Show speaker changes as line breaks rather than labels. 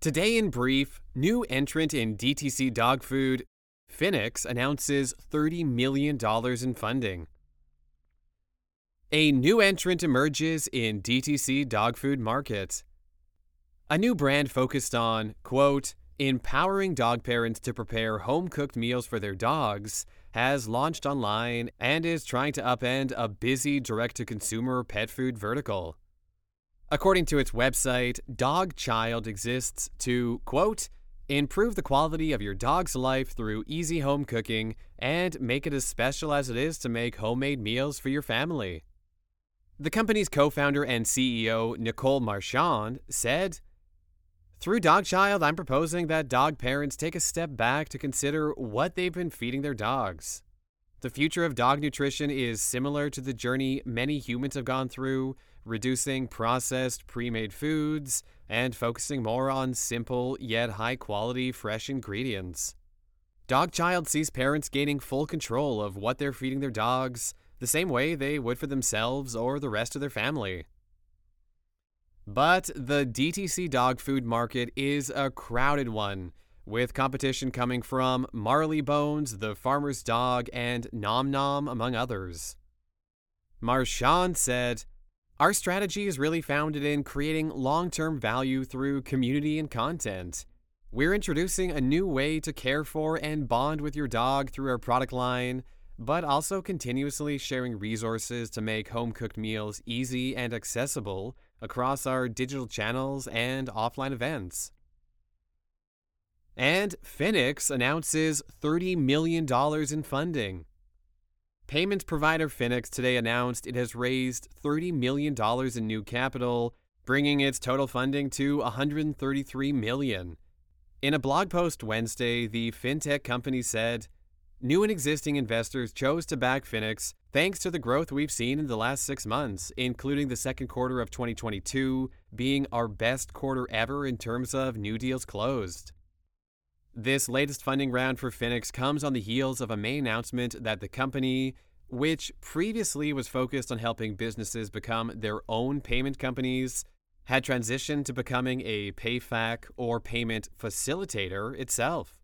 Today, in brief, new entrant in DTC dog food, Finix announces $30 million in funding. A new entrant emerges in DTC dog food market. A new brand focused on, quote, empowering dog parents to prepare home cooked meals for their dogs has launched online and is trying to upend a busy direct to consumer pet food vertical. According to its website, Dogchild exists to, quote, improve the quality of your dog's life through easy home cooking and make it as special as it is to make homemade meals for your family. The company's co founder and CEO, Nicole Marchand, said, Through Dogchild, I'm proposing that dog parents take a step back to consider what they've been feeding their dogs. The future of dog nutrition is similar to the journey many humans have gone through, reducing processed, pre made foods and focusing more on simple yet high quality fresh ingredients. Dogchild sees parents gaining full control of what they're feeding their dogs the same way they would for themselves or the rest of their family. But the DTC dog food market is a crowded one, with competition coming from Marley Bones, The Farmer's Dog, and Nom Nom, among others. Marchand said, Our strategy is really founded in creating long term value through community and content. We're introducing a new way to care for and bond with your dog through our product line but also continuously sharing resources to make home cooked meals easy and accessible across our digital channels and offline events. And Finix announces $30 million in funding. Payment provider Finix today announced it has raised $30 million in new capital, bringing its total funding to 133 million. In a blog post Wednesday, the fintech company said, New and existing investors chose to back Finix thanks to the growth we've seen in the last six months, including the second quarter of 2022 being our best quarter ever in terms of new deals closed. This latest funding round for Finix comes on the heels of a May announcement that the company, which previously was focused on helping businesses become their own payment companies, had transitioned to becoming a PayFac or payment facilitator itself.